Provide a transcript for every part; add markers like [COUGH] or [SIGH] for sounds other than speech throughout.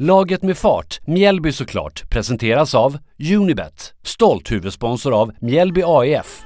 Laget med fart, Mjällby såklart, presenteras av Unibet, stolt huvudsponsor av Mjällby AIF.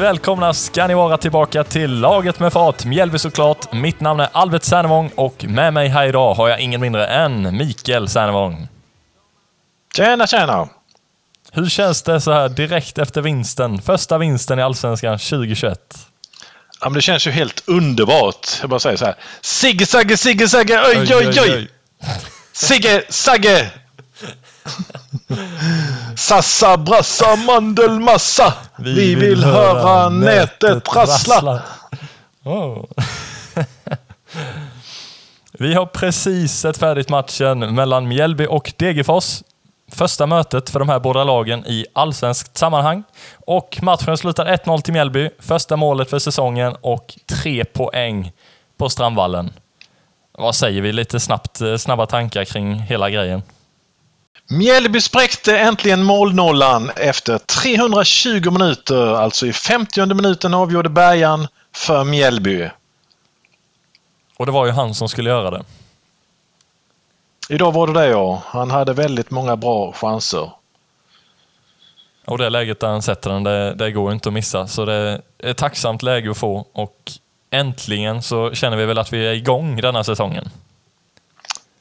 Välkomna ska ni vara tillbaka till Laget med fart, Mjällby såklart. Mitt namn är Albert Sernevång och med mig här idag har jag ingen mindre än Mikael Sernevång. Tjena, tjena! Hur känns det så här direkt efter vinsten? Första vinsten i Allsvenskan 2021? Ja, men det känns ju helt underbart. Jag bara säger så här. Sigge, Sagge, Sigge, Sagge, oj, oj, oj! oj. Sigge, Sagge! [LAUGHS] Sassa, brassa, mandelmassa. Vi, Vi vill, vill höra nätet rassla. Oh. Vi har precis sett färdigt matchen mellan Mjällby och Degerfors. Första mötet för de här båda lagen i allsvenskt sammanhang. Och matchen slutar 1-0 till Mjällby, första målet för säsongen och tre poäng på Strandvallen. Vad säger vi? Lite snabbt, snabba tankar kring hela grejen. Mjällby spräckte äntligen målnollan efter 320 minuter. Alltså i 50 minuten avgjorde Bergan för Mjällby. Och det var ju han som skulle göra det. Idag var det det ja. Han hade väldigt många bra chanser. Och det läget där han sätter den, det, det går inte att missa. Så det är ett tacksamt läge att få och äntligen så känner vi väl att vi är igång denna säsongen.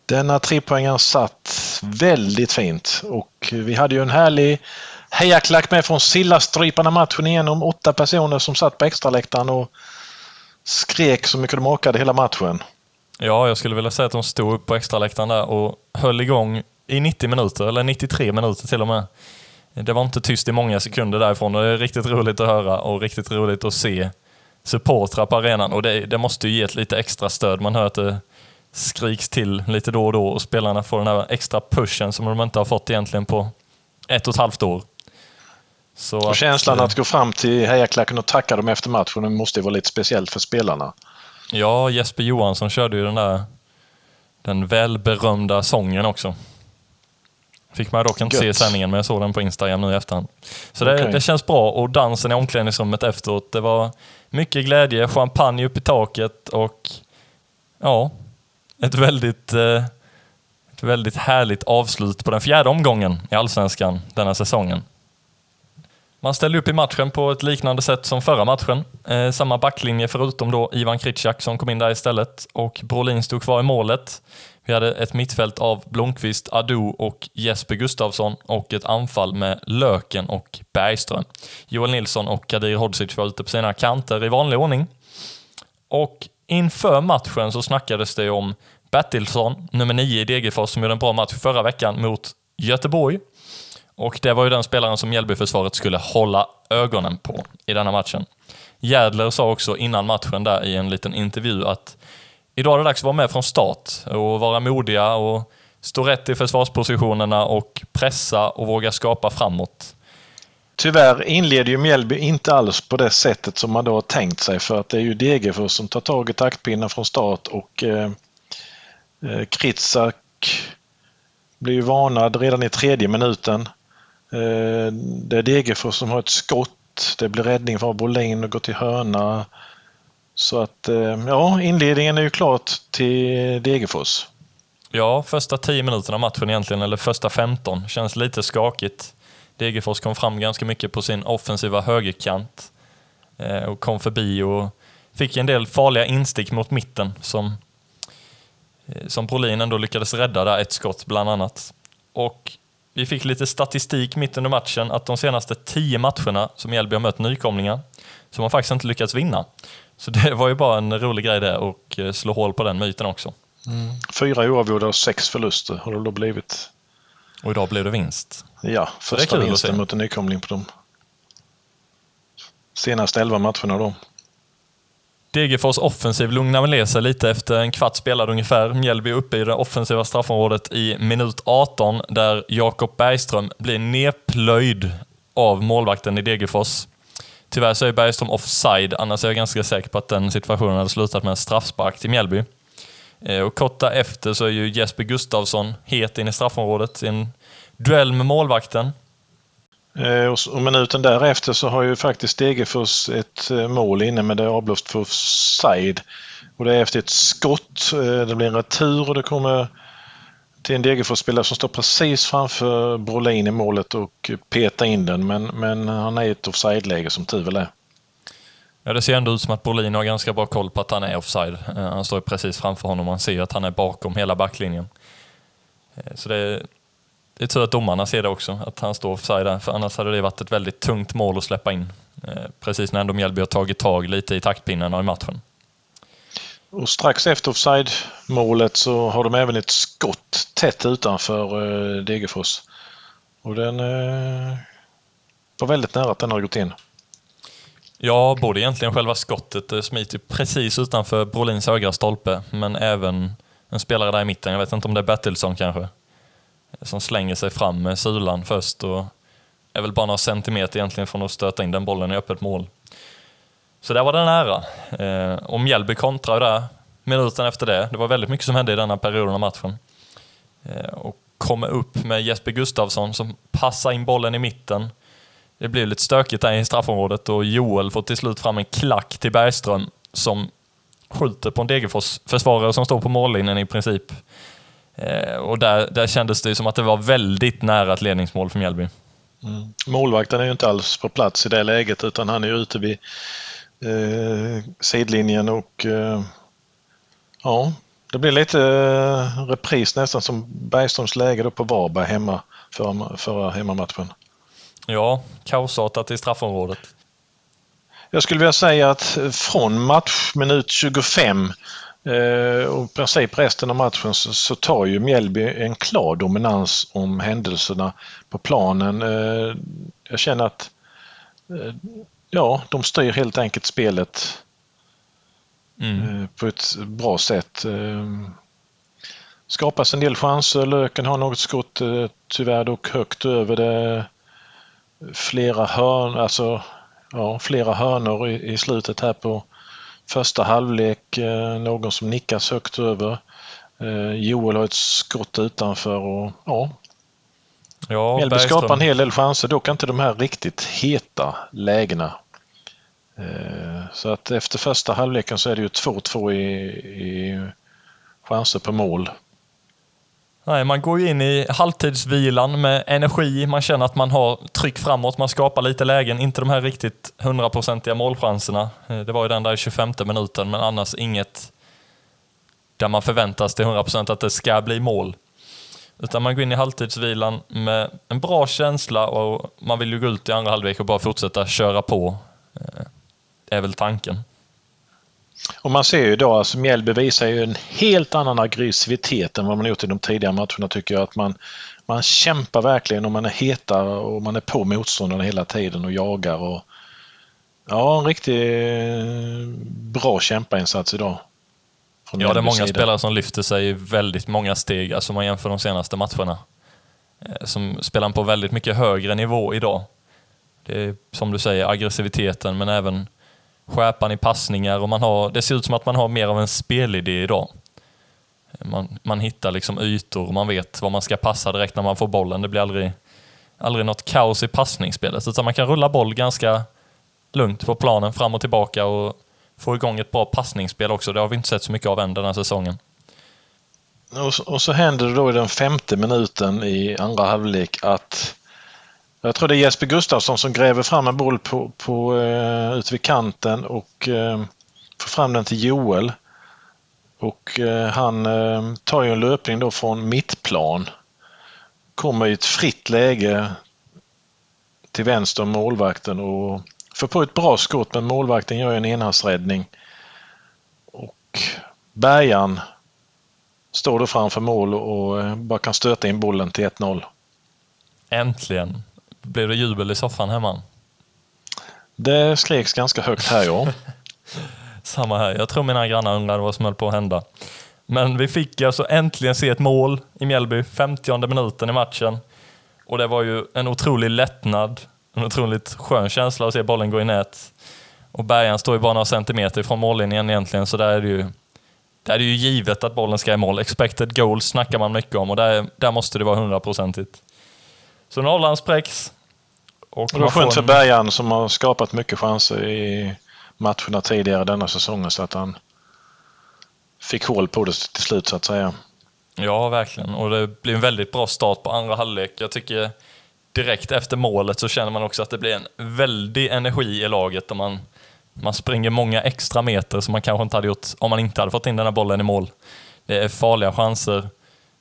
Denna trepoängaren satt väldigt fint och vi hade ju en härlig hejaklack med från Sillastryparna matchen igenom. Åtta personer som satt på extraläktaren och skrek så mycket de orkade hela matchen. Ja, jag skulle vilja säga att de stod upp på extraläktaren där och höll igång i 90 minuter, eller 93 minuter till och med. Det var inte tyst i många sekunder därifrån och det är riktigt roligt att höra och riktigt roligt att se supportrar på arenan och det, det måste ju ge ett lite extra stöd. Man hör att det skriks till lite då och då och spelarna får den här extra pushen som de inte har fått egentligen på ett och ett halvt år. Så och att, känslan att gå fram till hejaklacken och tacka dem efter matchen måste vara lite speciellt för spelarna. Ja, Jesper Johansson körde ju den där den välberömda sången också. Fick man dock inte Gött. se sändningen, men jag såg den på Instagram nu i efterhand. Så det, okay. det känns bra och dansen i omklädningsrummet efteråt, det var mycket glädje, champagne upp i taket och ja, ett väldigt, eh, ett väldigt härligt avslut på den fjärde omgången i Allsvenskan denna säsongen. Man ställde upp i matchen på ett liknande sätt som förra matchen. Eh, samma backlinje förutom då Ivan Kritschak som kom in där istället och Brolin stod kvar i målet. Vi hade ett mittfält av Blomqvist, Adu och Jesper Gustavsson och ett anfall med Löken och Bergström. Joel Nilsson och Kadir Hodzic var ute på sina kanter i vanlig ordning. Och inför matchen så snackades det om Bertilsson, nummer 9 i Degerfors, som gjorde en bra match förra veckan mot Göteborg. Och det var ju den spelaren som Mjällbyförsvaret skulle hålla ögonen på i denna matchen. Jädler sa också innan matchen där i en liten intervju att idag är det dags att vara med från start och vara modiga och stå rätt i försvarspositionerna och pressa och våga skapa framåt. Tyvärr inleder ju Mjällby inte alls på det sättet som man då har tänkt sig för att det är ju Degerfors som tar tag i taktpinnen från start och eh, eh Kritsak blir ju varnad redan i tredje minuten. Eh, det är Degerfors som har ett skott. Det blir räddning från Bolin och går till hörna. Så att eh, ja, inledningen är ju klart till Degerfors. Ja, första 10 minuterna av matchen egentligen, eller första 15, känns lite skakigt. Degerfors kom fram ganska mycket på sin offensiva högerkant eh, och kom förbi och fick en del farliga instick mot mitten som, eh, som Brolin ändå lyckades rädda där, ett skott bland annat. Och vi fick lite statistik mitt under matchen att de senaste tio matcherna som Mjällby har mött nykomlingar så har man faktiskt inte lyckats vinna. Så det var ju bara en rolig grej där och eh, slå hål på den myten också. Mm. Fyra oavgjorda och sex förluster har det då blivit. Och idag blev det vinst. Ja, första vinsten mot en nykomling på dem. senaste elva matcherna då. Degerfors offensiv lugnar väl ner sig lite efter en kvart spelad ungefär. Mjällby uppe i det offensiva straffområdet i minut 18 där Jakob Bergström blir nedplöjd av målvakten i Degerfors. Tyvärr så är Bergström offside, annars är jag ganska säker på att den situationen hade slutat med en straffspark till Mjällby. Eh, och kort därefter så är ju Jesper Gustavsson het in i straffområdet i en duell med målvakten. Eh, och minuten därefter så har ju faktiskt Degerfors ett eh, mål inne med det avblåst för offside. Och det är efter ett skott. Det blir en retur och det kommer till en Degerfors-spelare som står precis framför Brolin i målet och petar in den. Men, men han är i ett offside-läge som tur väl är. Ja, det ser ändå ut som att Brolin har ganska bra koll på att han är offside. Han står precis framför honom och man ser att han är bakom hela backlinjen. Så det det är tur att domarna ser det också, att han står offside där, för annars hade det varit ett väldigt tungt mål att släppa in. Eh, precis när ändå Mjällby har tagit tag lite i taktpinnarna i matchen. Och strax efter offside-målet så har de även ett skott tätt utanför eh, Degerfors. Och den eh, var väldigt nära att den har gått in. Ja, både egentligen själva skottet smiter precis utanför Brolins högra stolpe, men även en spelare där i mitten. Jag vet inte om det är Bertilsson kanske som slänger sig fram med sulan först och är väl bara några centimeter egentligen från att stöta in den bollen i öppet mål. Så där var det nära. Eh, och Mjällby kontrar där minuten efter det. Det var väldigt mycket som hände i denna perioden av matchen. Eh, och kommer upp med Jesper Gustavsson som passar in bollen i mitten. Det blir lite stökigt där i straffområdet och Joel får till slut fram en klack till Bergström som skjuter på en Degerfors-försvarare som står på mållinjen i princip. Eh, och där, där kändes det som att det var väldigt nära ett ledningsmål för Mjällby. Mm. Målvakten är ju inte alls på plats i det läget utan han är ute vid eh, sidlinjen och eh, ja, det blir lite eh, repris nästan som Bergströms läge då på Varberg hemma förra, förra hemmamatchen. Ja, kaosartat i straffområdet. Jag skulle vilja säga att från matchminut 25 Eh, och i princip resten av matchen så, så tar ju Mjällby en klar dominans om händelserna på planen. Eh, jag känner att eh, ja, de styr helt enkelt spelet mm. på ett bra sätt. Skapas en del chanser. Löken har något skott, tyvärr dock högt över det. Flera hörn, alltså ja, flera hörnor i, i slutet här på Första halvlek, eh, någon som nickas högt över. Eh, Joel har ett skott utanför och ja. ja Mjällby skapar en hel del chanser, dock inte de här riktigt heta lägena. Eh, så att efter första halvleken så är det ju 2-2 i, i chanser på mål. Nej, man går ju in i halvtidsvilan med energi, man känner att man har tryck framåt, man skapar lite lägen, inte de här riktigt hundraprocentiga målchanserna. Eh, det var ju den där i 25 minuten, men annars inget där man förväntas till 100% att det ska bli mål. Utan man går in i halvtidsvilan med en bra känsla och man vill ju gå ut i andra halvlek och bara fortsätta köra på. Eh, det är väl tanken. Och man ser ju då, alltså Mjällby visar ju en helt annan aggressivitet än vad man gjort i de tidigare matcherna tycker jag. Att man, man kämpar verkligen och man är heta och man är på motståndarna hela tiden och jagar. Och, ja, en riktigt bra kämpainsats idag. Ja, det är många sida. spelare som lyfter sig i väldigt många steg, alltså om man jämför de senaste matcherna. Eh, som spelar på väldigt mycket högre nivå idag. Det är som du säger aggressiviteten men även skärpan i passningar och man har, det ser ut som att man har mer av en spelidé idag. Man, man hittar liksom ytor och man vet vad man ska passa direkt när man får bollen. Det blir aldrig, aldrig något kaos i passningsspelet utan man kan rulla boll ganska lugnt på planen fram och tillbaka och få igång ett bra passningsspel också. Det har vi inte sett så mycket av än den här säsongen. Och så, och så händer det då i den femte minuten i andra halvlek att jag tror det är Jesper Gustafsson som gräver fram en boll på, på, uh, ute vid kanten och uh, får fram den till Joel. Och uh, han uh, tar ju en löpning då från mittplan. Kommer i ett fritt läge till vänster om målvakten och får på ett bra skott men målvakten gör en enhandsräddning. Och Bergan står då framför mål och bara kan stöta in bollen till 1-0. Äntligen! Blev det jubel i soffan hemma? Det skreks ganska högt här ja. [LAUGHS] Samma här. Jag tror mina grannar undrade vad som höll på att hända. Men vi fick alltså äntligen se ett mål i Mjällby, 50 minuten i matchen. Och det var ju en otrolig lättnad, en otroligt skön känsla att se bollen gå i nät. Och Bergan står ju bara några centimeter från mållinjen egentligen, så där är det ju, där är det ju givet att bollen ska i mål. Expected goals snackar man mycket om och där, där måste det vara hundraprocentigt. Så nollan spräcks. Och, och det var skönt för Bergan som har skapat mycket chanser i matcherna tidigare denna säsongen så att han fick hål på det till slut så att säga. Ja, verkligen. Och det blir en väldigt bra start på andra halvlek. Jag tycker direkt efter målet så känner man också att det blir en väldig energi i laget och man, man springer många extra meter som man kanske inte hade gjort om man inte hade fått in den här bollen i mål. Det är farliga chanser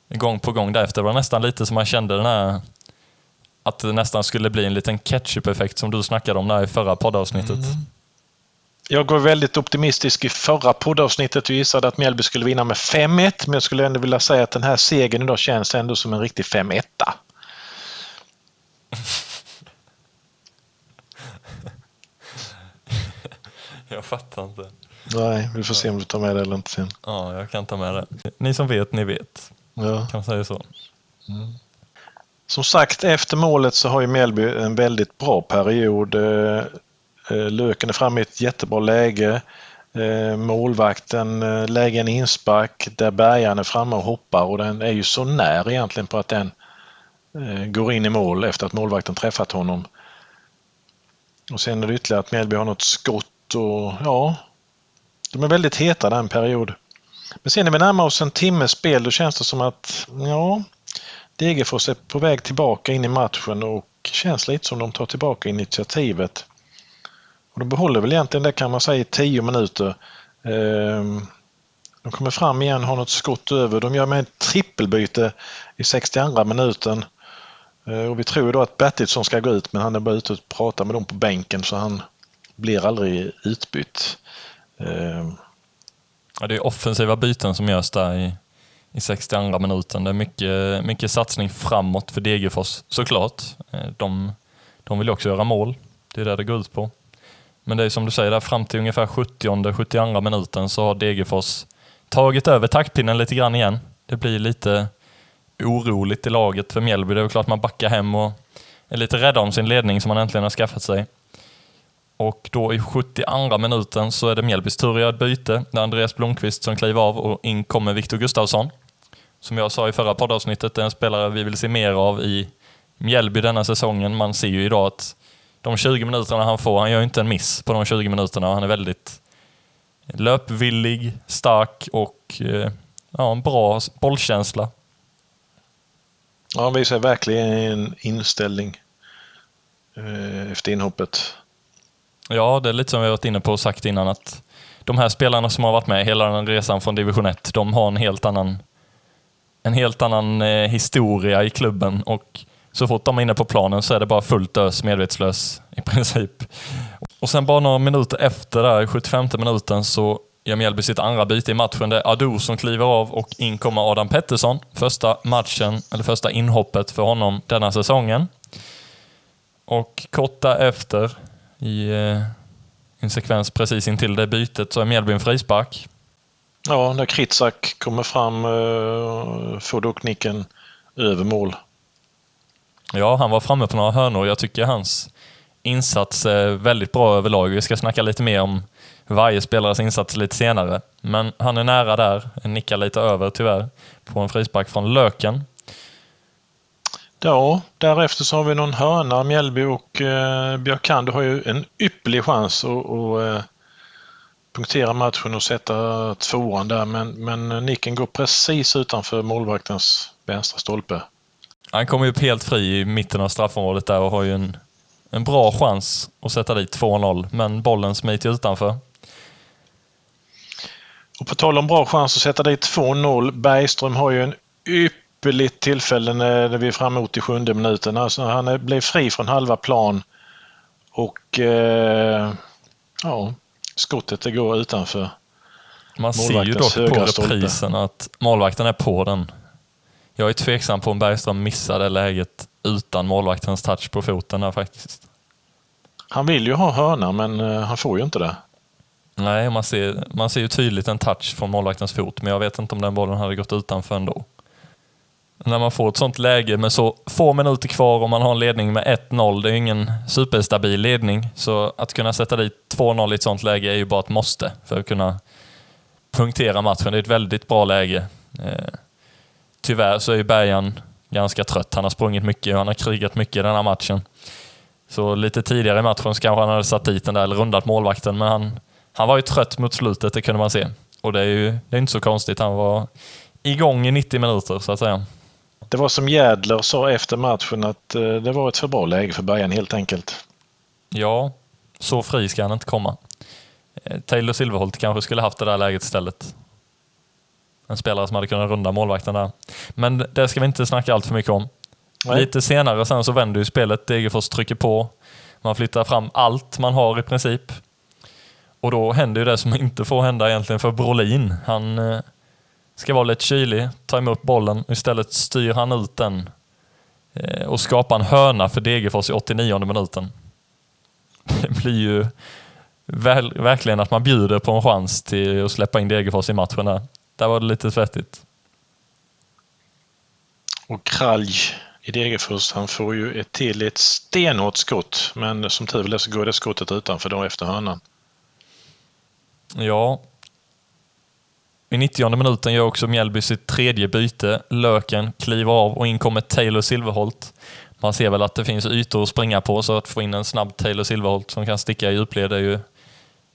gång på gång därefter. Det var nästan lite som man kände den här att det nästan skulle bli en liten ketchup-effekt som du snackade om där i förra poddavsnittet. Mm. Jag går väldigt optimistisk i förra poddavsnittet och gissade att Mjällby skulle vinna med 5-1, men jag skulle ändå vilja säga att den här segern idag känns ändå som en riktig 5-1. [LAUGHS] jag fattar inte. Nej, vi får se om du tar med det eller inte sen. Ja, jag kan ta med det. Ni som vet, ni vet. Ja. Kan man säga så. Mm. Som sagt, efter målet så har ju Mjällby en väldigt bra period. Eh, eh, Löken är framme i ett jättebra läge. Eh, målvakten lägger en inspark där bärgaren är framme och hoppar och den är ju så när egentligen på att den går in i mål efter att målvakten träffat honom. Och sen är det ytterligare att Mjällby har något skott och ja, de är väldigt heta den period. Men sen när vi närmar oss en timmes spel då känns det som att ja, Degerfors är på väg tillbaka in i matchen och känns lite som de tar tillbaka initiativet. Och de behåller väl egentligen det kan man säga i tio minuter. Ehm, de kommer fram igen, har något skott över. De gör med ett trippelbyte i 62 minuten. Ehm, och vi tror då att Bertilsson ska gå ut men han är bara ute och pratar med dem på bänken så han blir aldrig utbytt. Ehm. Ja, det är offensiva byten som görs där i i 62 minuten. Det är mycket, mycket satsning framåt för Degerfors såklart. Eh, de, de vill också göra mål. Det är det det går ut på. Men det är som du säger, där fram till ungefär 70-72 minuten så har Degerfors tagit över taktpinnen lite grann igen. Det blir lite oroligt i laget för Mjällby. Det är klart man backar hem och är lite rädda om sin ledning som man äntligen har skaffat sig. Och då i 72 minuten så är det Mjällbys tur att göra ett byte. Det är Andreas Blomqvist som kliver av och in kommer Viktor Gustafsson. Som jag sa i förra poddavsnittet, är en spelare vi vill se mer av i Mjällby denna säsongen. Man ser ju idag att de 20 minuterna han får, han gör inte en miss på de 20 minuterna. Han är väldigt löpvillig, stark och eh, ja, en bra bollkänsla. Ja, han visar verkligen en inställning eh, efter inhoppet. Ja, det är lite som vi har varit inne på och sagt innan att de här spelarna som har varit med hela den resan från division 1, de har en helt annan, en helt annan eh, historia i klubben och så fort de är inne på planen så är det bara fullt ös, medvetslös i [LAUGHS] princip. Och sen bara några minuter efter, där, 75 minuten, så gör Mjällby sitt andra byte i matchen. Det är Ado som kliver av och in kommer Adam Pettersson. Första matchen, eller första inhoppet för honom denna säsongen. Och kort därefter i eh, en sekvens precis intill det bytet så är Mjällby en frispark. Ja, när Kritsak kommer fram eh, får dock nicken över mål. Ja, han var framme på några hörnor. Jag tycker hans insats är väldigt bra överlag. Vi ska snacka lite mer om varje spelares insats lite senare. Men han är nära där, nickar lite över tyvärr, på en frispark från Löken. Ja, därefter så har vi någon hörna. Mjällby och eh, Björkand har ju en ypperlig chans att, att eh, punktera matchen och sätta tvåan där. Men, men nicken går precis utanför målvaktens vänstra stolpe. Han kommer ju upp helt fri i mitten av straffområdet där och har ju en, en bra chans att sätta dit 2-0. Men bollen smiter utanför. Och på tal om bra chans att sätta dit 2-0. Bergström har ju en ypperlig ypperligt tillfälle när vi är framme i sjunde minuten. Alltså han blev fri från halva plan och eh, ja, skottet det går utanför Man ser ju dock på reprisen att målvakten är på den. Jag är tveksam på om Bergström missar det läget utan målvaktens touch på foten där faktiskt. Han vill ju ha hörna, men eh, han får ju inte det. Nej, man ser, man ser ju tydligt en touch från målvaktens fot, men jag vet inte om den bollen hade gått utanför ändå. När man får ett sånt läge med så få minuter kvar och man har en ledning med 1-0, det är ju ingen superstabil ledning, så att kunna sätta dit 2-0 i ett sånt läge är ju bara ett måste för att kunna punktera matchen. Det är ett väldigt bra läge. Eh, tyvärr så är ju Bergan ganska trött. Han har sprungit mycket och han har krigat mycket i den här matchen. Så lite tidigare i matchen så kanske han hade satt dit den där, eller rundat målvakten, men han, han var ju trött mot slutet, det kunde man se. Och det är ju det är inte så konstigt. Han var igång i 90 minuter, så att säga. Det var som Jädler sa efter matchen att eh, det var ett för bra läge för Bayern helt enkelt. Ja, så fri ska han inte komma. Eh, Taylor Silverholt kanske skulle haft det där läget istället. En spelare som hade kunnat runda målvakten där. Men det ska vi inte snacka allt för mycket om. Nej. Lite senare sen så vänder ju spelet. Degerfors trycker på. Man flyttar fram allt man har i princip. Och då händer ju det som inte får hända egentligen för Brolin. Han eh, ska vara lite kylig, ta emot bollen och istället styr han ut den eh, och skapar en hörna för Degerfors i 89 minuten. [LAUGHS] Det blir ju väl, verkligen att man bjuder på en chans till att släppa in Degerfors i matchen där. Där var det lite svettigt. Och Kralj i Degerfors, han får ju ett till ett stenhårt skott. Men som tur är så går det skottet utanför då efter hörnan. Ja. I 90 minuten gör också Mjällby sitt tredje byte. Löken kliver av och in kommer Taylor Silverholt. Man ser väl att det finns ytor att springa på, så att få in en snabb Taylor Silverholt som kan sticka i djupled är ju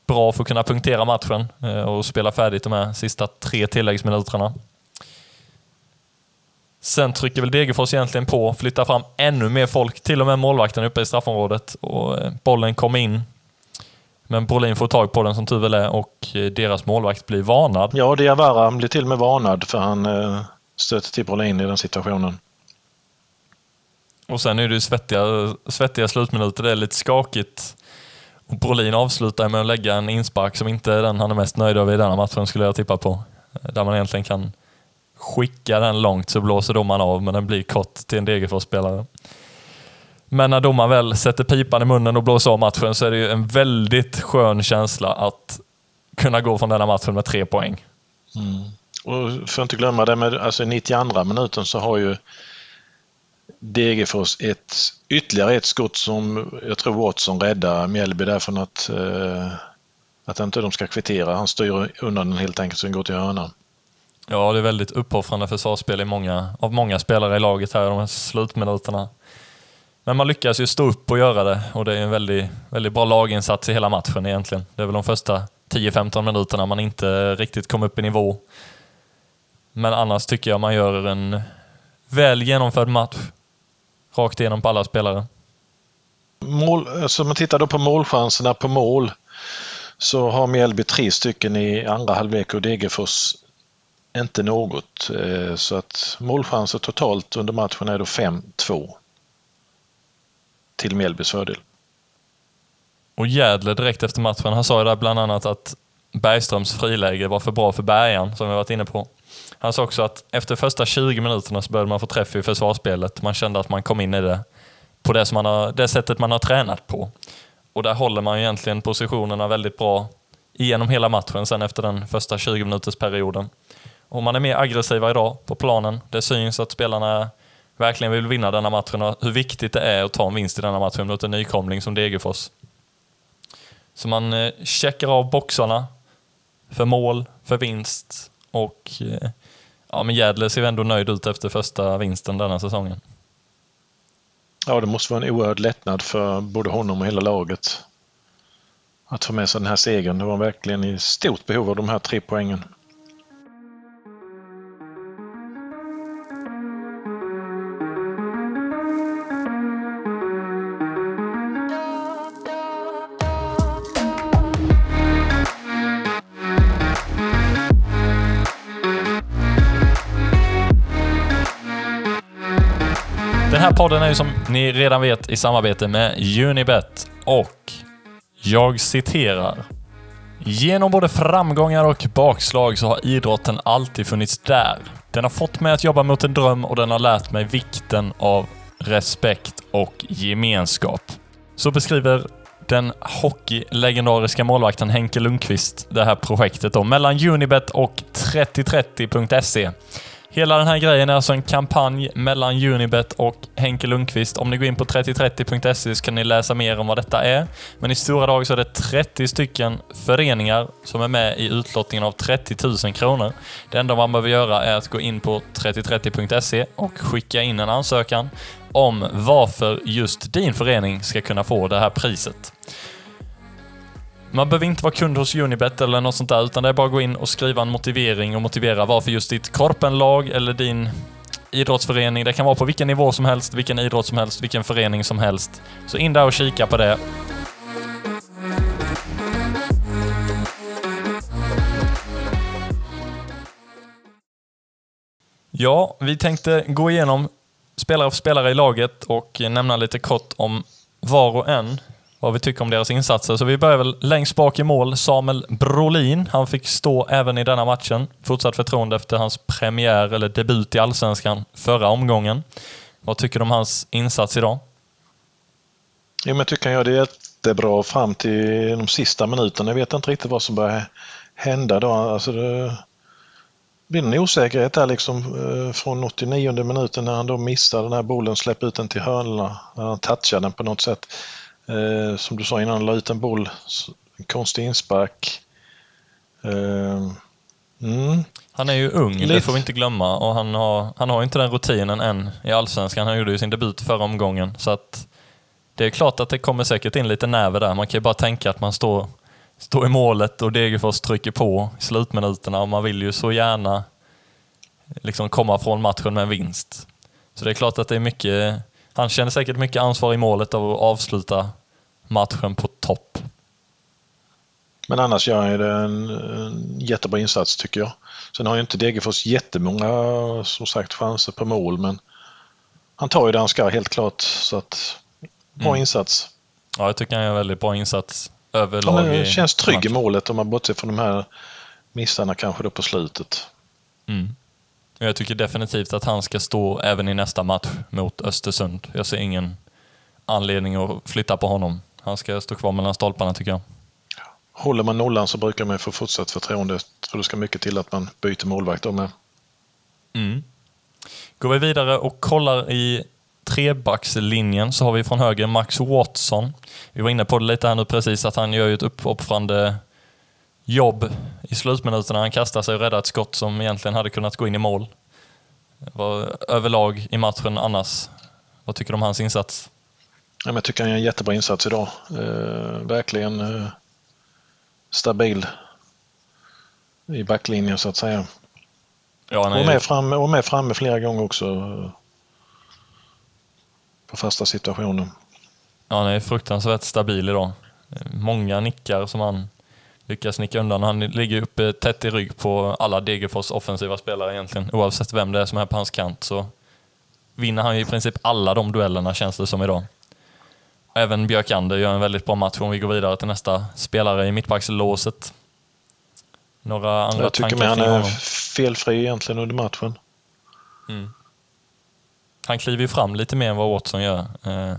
bra för att kunna punktera matchen eh, och spela färdigt de här sista tre tilläggsminuterna. Sen trycker väl Degerfors egentligen på, flyttar fram ännu mer folk, till och med målvakten uppe i straffområdet och eh, bollen kommer in. Men Brolin får tag på den som tur väl är och eh, deras målvakt blir varnad. Ja, Diawara blir till och med varnad för han stöter till Brolin i den situationen. Och sen är det ju svettiga, svettiga slutminuter, det är lite skakigt. Och Brolin avslutar med att lägga en inspark som inte är den han är mest nöjd över i denna matchen skulle jag tippa på. Där man egentligen kan skicka den långt så blåser domaren av, men den blir kort till en Degerfors-spelare. Men när domaren väl sätter pipan i munnen och blåser av matchen så är det ju en väldigt skön känsla att kunna gå från denna matchen med tre poäng. Mm. Och för att inte glömma det med alltså 92 minuten så har ju Degerfors ett, ytterligare ett skott som jag tror Watson räddar Mjällby där från att, eh, att inte de ska kvittera. Han styr undan den helt enkelt så den går till hörnan. Ja, det är väldigt uppoffrande försvarsspel i många, av många spelare i laget här de här slutminuterna. Men man lyckas ju stå upp och göra det och det är en väldigt, väldigt bra laginsats i hela matchen egentligen. Det är väl de första 10-15 minuterna man inte riktigt kom upp i nivå. Men annars tycker jag man gör en väl genomförd match. Rakt igenom på alla spelare. Mål, alltså om man tittar då på målchanserna på mål så har Mjällby tre stycken i andra halvlek och Degerfors inte något. Eh, så att målchanser totalt under matchen är då 5-2 till Mjällbys fördel. Och Jädler direkt efter matchen, han sa ju där bland annat att Bergströms friläge var för bra för bärgaren, som vi varit inne på. Han sa också att efter första 20 minuterna så började man få träff i försvarsspelet. Man kände att man kom in i det på det, som man har, det sättet man har tränat på. Och där håller man egentligen positionerna väldigt bra igenom hela matchen sen efter den första 20 minuters perioden. Och man är mer aggressiva idag på planen. Det syns att spelarna verkligen vill vinna denna matchen och hur viktigt det är att ta en vinst i denna matchen mot en nykomling som Degerfors. Så man eh, checkar av boxarna för mål, för vinst och eh, ja, men Jädler ser ändå nöjd ut efter första vinsten denna säsongen. Ja, det måste vara en oerhörd lättnad för både honom och hela laget att få med sig den här segern. Det var verkligen i stort behov av de här tre poängen. Här podden är ju som ni redan vet i samarbete med Unibet och jag citerar. Genom både framgångar och bakslag så har idrotten alltid funnits där. Den har fått mig att jobba mot en dröm och den har lärt mig vikten av respekt och gemenskap. Så beskriver den hockeylegendariska målvakten Henke Lundqvist det här projektet då, mellan Unibet och 3030.se. Hela den här grejen är alltså en kampanj mellan Unibet och Henke Lundqvist. Om ni går in på 3030.se så kan ni läsa mer om vad detta är. Men i stora drag så är det 30 stycken föreningar som är med i utlottningen av 30 000 kronor. Det enda man behöver göra är att gå in på 3030.se och skicka in en ansökan om varför just din förening ska kunna få det här priset. Man behöver inte vara kund hos Unibet eller något sånt där, utan det är bara att gå in och skriva en motivering och motivera varför just ditt korpenlag eller din idrottsförening, det kan vara på vilken nivå som helst, vilken idrott som helst, vilken förening som helst. Så in där och kika på det. Ja, vi tänkte gå igenom spelare för spelare i laget och nämna lite kort om var och en vad vi tycker om deras insatser. Så vi börjar väl längst bak i mål. Samuel Brolin, han fick stå även i denna matchen. Fortsatt förtroende efter hans premiär, eller debut i Allsvenskan, förra omgången. Vad tycker du om hans insats idag? Jo, men jag tycker han gör det jättebra fram till de sista minuterna. Jag vet inte riktigt vad som börjar hända då. Alltså det blir en osäkerhet där liksom eh, från 89 minuten när han då missar den här bollen, släpper ut den till hörnorna, när han touchar den på något sätt. Eh, som du sa innan, la ut en boll, en konstig inspark. Eh, mm. Han är ju ung, Lite. det får vi inte glömma. Och han har, han har inte den rutinen än i Allsvenskan. Han gjorde ju sin debut förra omgången. Så att det är klart att det kommer säkert in lite näver där. Man kan ju bara tänka att man står, står i målet och Degerfors trycker på i slutminuterna och man vill ju så gärna liksom komma från matchen med en vinst. Så det är klart att det är mycket han känner säkert mycket ansvar i målet av att avsluta matchen på topp. Men annars gör han ju en, en jättebra insats tycker jag. Sen har ju inte Degerfors jättemånga som sagt chanser på mål men han tar ju det han ska helt klart så att bra mm. insats. Ja, jag tycker han gör en väldigt bra insats överlag. Han känns trygg i målet om man bortser från de här missarna kanske då på slutet. Mm. Jag tycker definitivt att han ska stå även i nästa match mot Östersund. Jag ser ingen anledning att flytta på honom. Han ska stå kvar mellan stolparna tycker jag. Håller man nollan så brukar man få fortsatt förtroende. Tror det ska mycket till att man byter målvakt då med. Mm. Går vi vidare och kollar i trebackslinjen så har vi från höger Max Watson. Vi var inne på det lite här nu precis att han gör ju ett uppoffrande jobb i slutminuterna. Han kastar sig och räddar ett skott som egentligen hade kunnat gå in i mål. Var överlag i matchen annars. Vad tycker du om hans insats? Ja, jag tycker han gör en jättebra insats idag. Eh, verkligen eh, stabil i backlinjen så att säga. Ja, nej. och, med fram, och med framme flera gånger också eh, på fasta situationer. Ja, han är fruktansvärt stabil idag. Många nickar som han lyckas nicka undan. Han ligger uppe tätt i rygg på alla Degerfors offensiva spelare egentligen. Oavsett vem det är som är på hans kant så vinner han ju i princip alla de duellerna känns det som idag. Även Björkander gör en väldigt bra match om vi går vidare till nästa spelare i mittbackslåset. Några andra Jag tycker med han är felfri egentligen under matchen. Mm. Han kliver ju fram lite mer än vad Watson gör. Eh,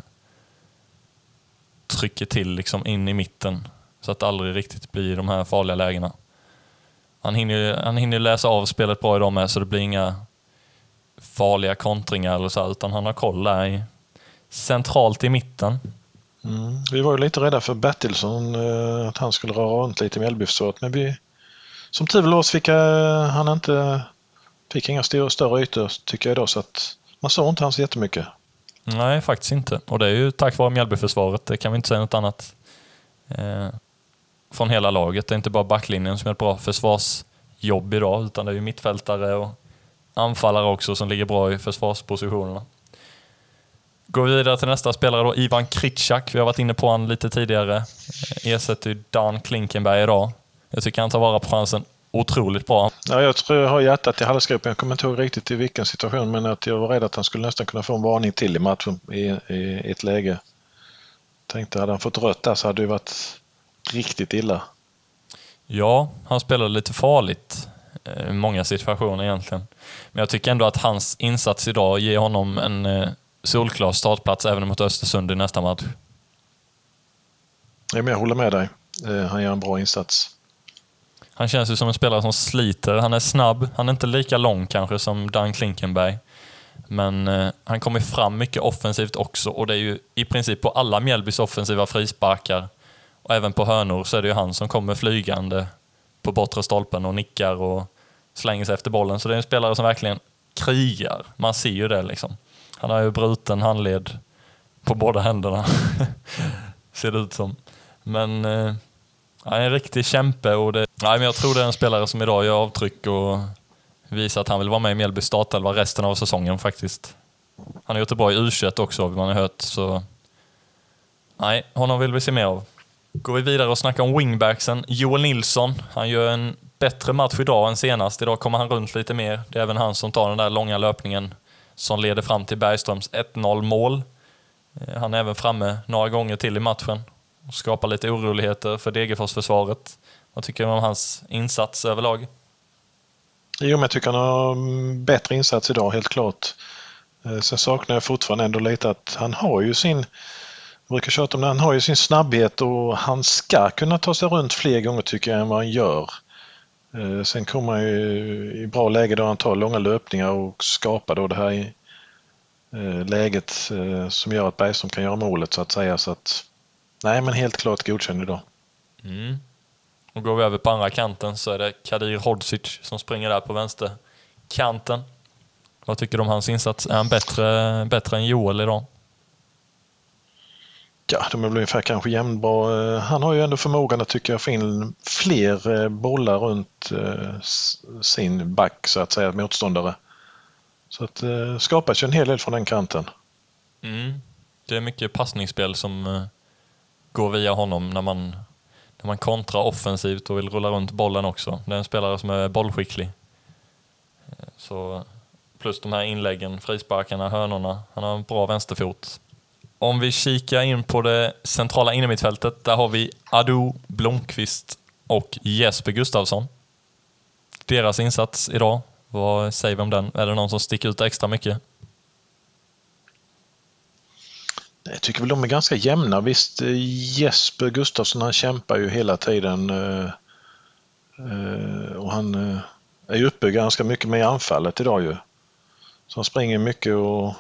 trycker till liksom in i mitten så att det aldrig riktigt blir de här farliga lägena. Han hinner, han hinner läsa av spelet bra idag med så det blir inga farliga kontringar eller så, utan han har koll där i, centralt i mitten. Mm. Vi var ju lite rädda för Bertilsson, eh, att han skulle röra runt lite i Mjällbyförsvaret, men vi, som tur var fick han inte fick inga större, större ytor tycker jag idag, så att man såg inte han så jättemycket. Nej, faktiskt inte. Och det är ju tack vare Mjällbyförsvaret, det kan vi inte säga något annat. Från hela laget. Det är inte bara backlinjen som är ett bra försvarsjobb idag, utan det är ju mittfältare och anfallare också som ligger bra i försvarspositionerna. Går vi vidare till nästa spelare då, Ivan Kritschak. Vi har varit inne på honom lite tidigare. Eh, ersätter ju Dan Klinkenberg idag. Jag tycker han tar vara på chansen otroligt bra. Ja, jag tror jag har hjärtat i halsgropen. Jag kommer inte ihåg riktigt i vilken situation, men att jag var rädd att han skulle nästan kunna få en varning till i matchen i, i ett läge. Tänkte, hade han fått rött där så hade det varit riktigt illa. Ja, han spelade lite farligt i många situationer egentligen. Men jag tycker ändå att hans insats idag ger honom en eh, solklar startplats även mot Östersund i nästa match. jag håller med dig. Eh, han gör en bra insats. Han känns ju som en spelare som sliter. Han är snabb. Han är inte lika lång kanske som Dan Klinkenberg. Men eh, han kommer fram mycket offensivt också och det är ju i princip på alla Mjällbys offensiva frisparkar och även på hörnor så är det ju han som kommer flygande på bortre stolpen och nickar och slänger sig efter bollen. Så det är en spelare som verkligen krigar. Man ser ju det liksom. Han har ju bruten handled på båda händerna, [LAUGHS] ser det ut som. Men eh, han är en riktig kämpe och det, nej, men jag tror det är en spelare som idag gör avtryck och visar att han vill vara med i Mjällby startelva resten av säsongen faktiskt. Han har gjort det bra i U21 också, har man hört. Så nej, honom vill vi se mer av. Går vi vidare och snackar om wingbacksen. Joel Nilsson, han gör en bättre match idag än senast. Idag kommer han runt lite mer. Det är även han som tar den där långa löpningen som leder fram till Bergströms 1-0 mål. Eh, han är även framme några gånger till i matchen och skapar lite oroligheter för Degerfors-försvaret. Vad tycker du om hans insats överlag? Jo, men jag tycker han har mm, bättre insats idag, helt klart. Eh, sen saknar jag fortfarande ändå lite att han har ju sin, jag brukar tjata om det, han har ju sin snabbhet och han ska kunna ta sig runt fler gånger tycker jag än vad han gör. Eh, sen kommer han ju i bra läge då han tar långa löpningar och skapar då det här eh, läget eh, som gör att Bergström kan göra målet så att säga. Så att, nej, men helt klart godkänd idag. Mm. Och går vi över på andra kanten så är det Kadir Hodzic som springer där på vänsterkanten. Vad tycker du om hans insats? Är han bättre, bättre än Joel idag? Ja, de är väl ungefär kanske jämnbra. Eh, han har ju ändå förmågan att tycka få in fler eh, bollar runt eh, sin back, så att säga, motståndare. Så att det skapas ju en hel del från den kanten. Mm. Det är mycket passningsspel som går via honom när man när man kontrar offensivt och vill rulla runt bollen också. Det är en spelare som är bollskicklig. Så, plus de här inläggen, frisparkarna, hörnorna. Han har en bra vänsterfot. Om vi kikar in på det centrala innermittfältet, där har vi Adu Blomqvist och Jesper Gustavsson. Deras insats idag, vad säger vi om den? Är det någon som sticker ut extra mycket? Jag tycker väl de är ganska jämna. Visst, eh, Jesper Gustafsson han kämpar ju hela tiden eh, eh, och han är ju uppe ganska mycket med anfallet idag ju. Så han springer mycket och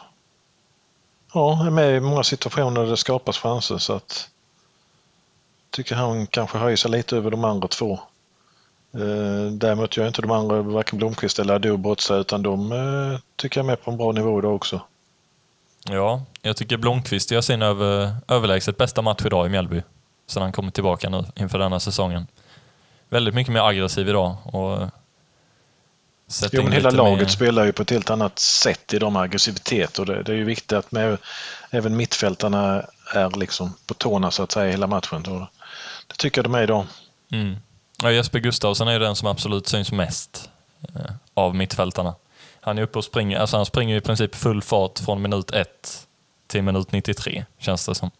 ja, är med i många situationer där det skapas chanser så att jag tycker han kanske höjer sig lite över de andra två. Eh, däremot gör inte de andra, varken Blomqvist eller Ado bort sig utan de eh, tycker jag är med på en bra nivå idag också. Ja, jag tycker Blomqvist gör sin över, överlägset bästa match idag i Mjällby. Sen han kommer tillbaka nu inför denna säsongen. Väldigt mycket mer aggressiv idag. Och jo, men hela laget mer... spelar ju på ett helt annat sätt i de aggressivitet och det, det är ju viktigt att med, även mittfältarna är liksom på tårna så att säga hela matchen. Då, det tycker jag de är idag. Mm. Ja, Jesper Gustavsson är ju den som absolut syns mest eh, av mittfältarna. Han är uppe och springer, alltså han springer i princip full fart från minut 1 till minut 93, känns det som.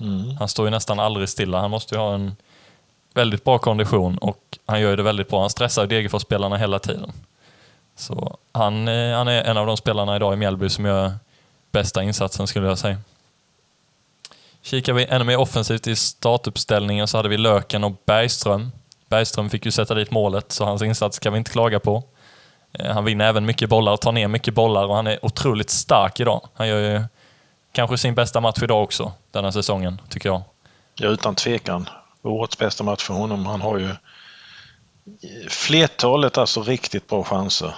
Mm. Han står ju nästan aldrig stilla. Han måste ju ha en väldigt bra kondition och han gör det väldigt bra. Han stressar Degerfors-spelarna hela tiden. Så han, eh, han är en av de spelarna idag i Mjällby som gör bästa insatsen skulle jag säga. Kikar vi ännu mer offensivt i startuppställningen så hade vi Löken och Bergström. Bergström fick ju sätta dit målet, så hans insats kan vi inte klaga på. Eh, han vinner även mycket bollar och tar ner mycket bollar och han är otroligt stark idag. Han gör ju kanske sin bästa match idag också, denna säsongen, tycker jag. Ja, utan tvekan. Årets bästa match för honom. Han har ju flertalet alltså riktigt bra chanser.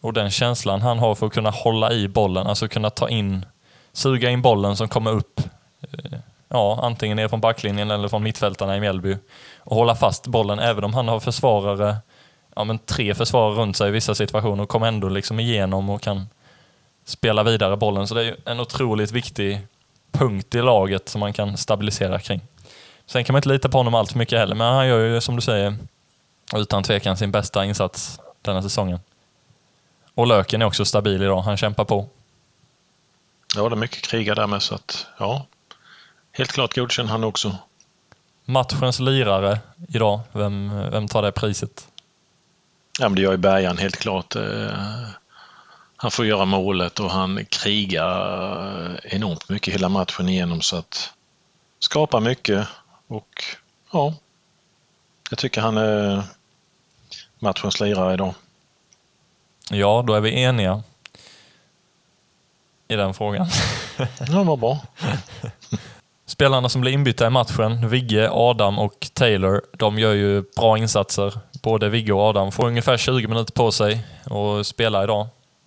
Och den känslan han har för att kunna hålla i bollen, alltså kunna ta in, suga in bollen som kommer upp, eh, ja, antingen ner från backlinjen eller från mittfältarna i Mjällby och hålla fast bollen även om han har försvarare ja, men tre försvarare runt sig i vissa situationer och kommer ändå liksom igenom och kan spela vidare bollen. Så det är en otroligt viktig punkt i laget som man kan stabilisera kring. Sen kan man inte lita på honom allt för mycket heller, men han gör ju som du säger utan tvekan sin bästa insats denna säsongen. Och Löken är också stabil idag, han kämpar på. Ja, det är mycket kriga där med så att ja, helt klart godkänd han också. Matchens lirare idag, vem, vem tar det priset? Ja, men det gör ju Bergan helt klart. Eh, han får göra målet och han krigar enormt mycket hela matchen igenom så att skapar mycket och ja, jag tycker han är matchens lirare idag. Ja, då är vi eniga i den frågan. Ja, vad bra. [LAUGHS] Spelarna som blir inbytta i matchen, Vigge, Adam och Taylor, de gör ju bra insatser. Både Vigge och Adam får ungefär 20 minuter på sig att spela idag.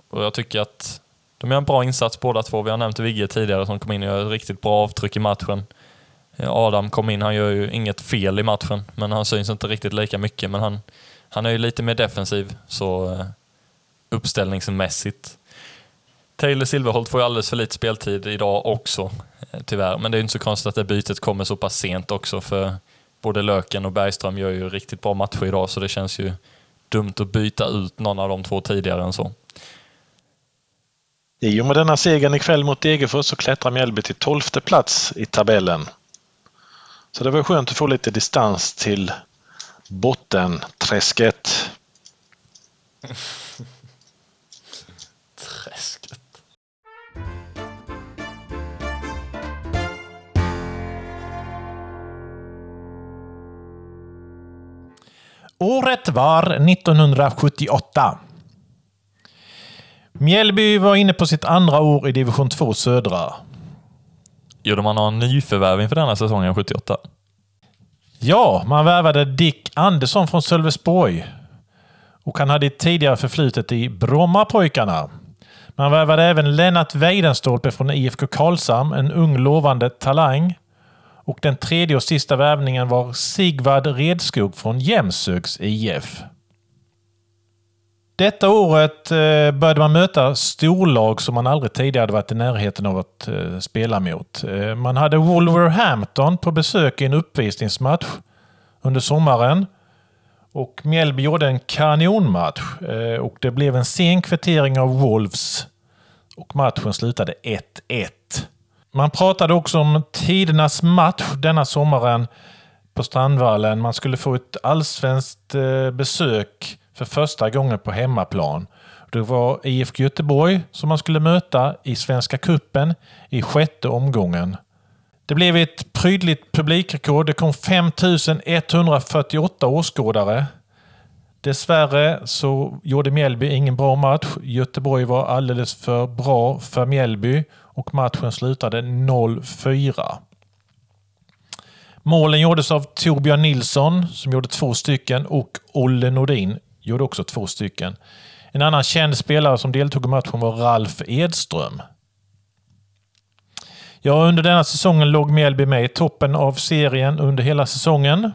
Och jag tycker att de gör en bra insats båda två. Vi har nämnt Vigge tidigare som kom in och gör ett riktigt bra avtryck i matchen. Eh, Adam kom in, han gör ju inget fel i matchen, men han syns inte riktigt lika mycket. Men han, han är ju lite mer defensiv, så eh, uppställningsmässigt. Taylor Silverholt får ju alldeles för lite speltid idag också, eh, tyvärr. Men det är ju inte så konstigt att det bytet kommer så pass sent också, för både Löken och Bergström gör ju riktigt bra matcher idag, så det känns ju dumt att byta ut någon av de två tidigare än så. I och med denna segern ikväll mot Degerfors så klättrar Mjällby till tolfte plats i tabellen. Så det var skönt att få lite distans till bottenträsket. Träsket. Året var 1978. Mjällby var inne på sitt andra år i division 2 södra. Gjorde man någon nyförvärv inför denna säsongen 78? Ja, man värvade Dick Andersson från Sölvesborg. Och han hade tidigare förflutet i Brommapojkarna. Man värvade även Lennart Weidenstolpe från IFK Karlshamn, en ung lovande talang. Och den tredje och sista värvningen var Sigvard Redskog från Jämshögs IF. Detta året eh, började man möta storlag som man aldrig tidigare hade varit i närheten av att eh, spela mot. Eh, man hade Wolverhampton på besök i en uppvisningsmatch under sommaren. Och Mjällby gjorde en kanonmatch och det blev en sen kvittering av Wolves. Och matchen slutade 1-1. Man pratade också om tidernas match denna sommaren på Strandvallen. Man skulle få ett allsvenskt besök för första gången på hemmaplan. Det var IFK Göteborg som man skulle möta i Svenska Kuppen i sjätte omgången. Det blev ett prydligt publikrekord. Det kom 5148 åskådare. Dessvärre så gjorde Mjällby ingen bra match. Göteborg var alldeles för bra för Mjällby och matchen slutade 0-4. Målen gjordes av Torbjörn Nilsson som gjorde två stycken och Olle Nordin gjorde också två stycken. En annan känd spelare som deltog i matchen var Ralf Edström. Ja, under denna säsongen låg Mjällby med i toppen av serien under hela säsongen.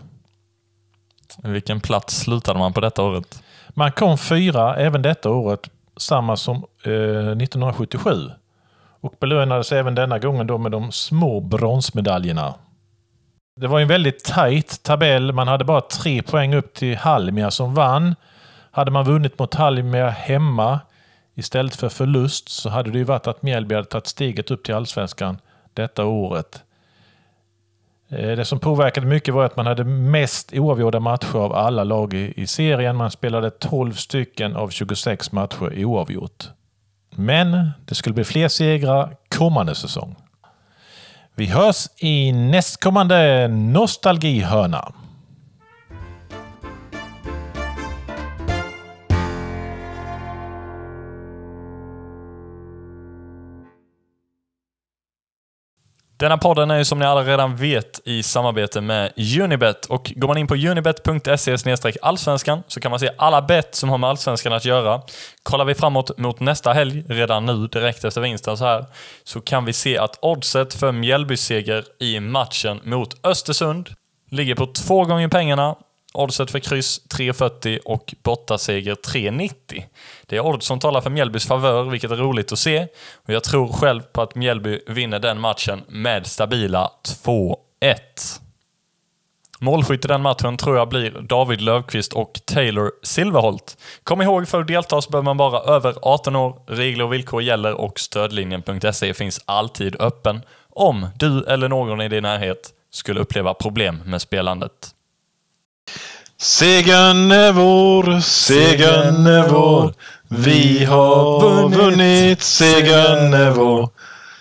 Vilken plats slutade man på detta året? Man kom fyra även detta året, samma som eh, 1977. Och belönades även denna gången då med de små bronsmedaljerna. Det var en väldigt tajt tabell. Man hade bara tre poäng upp till Halmia som vann. Hade man vunnit mot Halmia hemma istället för förlust så hade det ju varit att Mjällby hade tagit steget upp till Allsvenskan detta året. Eh, det som påverkade mycket var att man hade mest oavgjorda matcher av alla lag i serien. Man spelade 12 stycken av 26 matcher oavgjort. Men det skulle bli fler segrar kommande säsong. Vi hörs i nästkommande Nostalgihörna. Denna podden är ju som ni alla redan vet i samarbete med Unibet och går man in på unibet.se allsvenskan så kan man se alla bet som har med allsvenskan att göra. Kollar vi framåt mot nästa helg, redan nu direkt efter vinsten så här, så kan vi se att oddset för Mjällby-seger i matchen mot Östersund ligger på två gånger pengarna Oddset för kryss 3,40 och bortaseger 3,90. Det är odds som talar för Mjällbys favör, vilket är roligt att se. Och jag tror själv på att Mjällby vinner den matchen med stabila 2-1. Målskytt i den matchen tror jag blir David Löfqvist och Taylor Silverholt. Kom ihåg, för att delta så behöver man vara över 18 år. Regler och villkor gäller och stödlinjen.se finns alltid öppen om du eller någon i din närhet skulle uppleva problem med spelandet. Segern är vår, segern är vår. Vi har vunnit, segern är vår.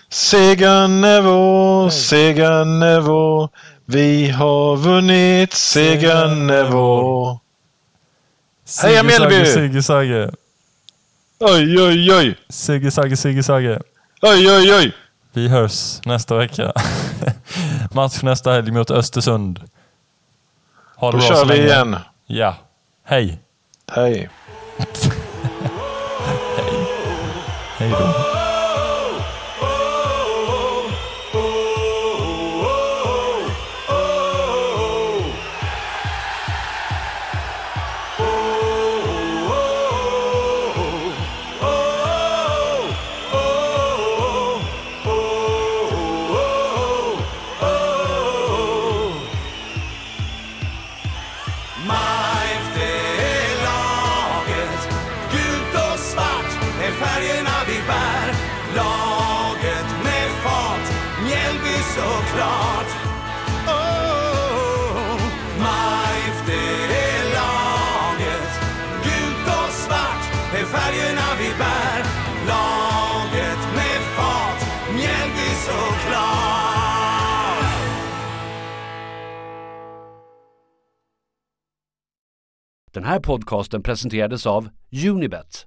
Segern är vår, segern är vår. Vi har vunnit, segern är vår. Heja Mjällby! Sigge Sagge. Oj, oj, oj! Sigge Sagge, Sigge Sagge. Oj, oj, oj! Vi hörs nästa vecka. [LAUGHS] Match nästa helg mot Östersund. Ha Då kör vi länge. igen. Ja. Hej. Hej. [LAUGHS] Hej då. Här podcasten presenterades av Unibet,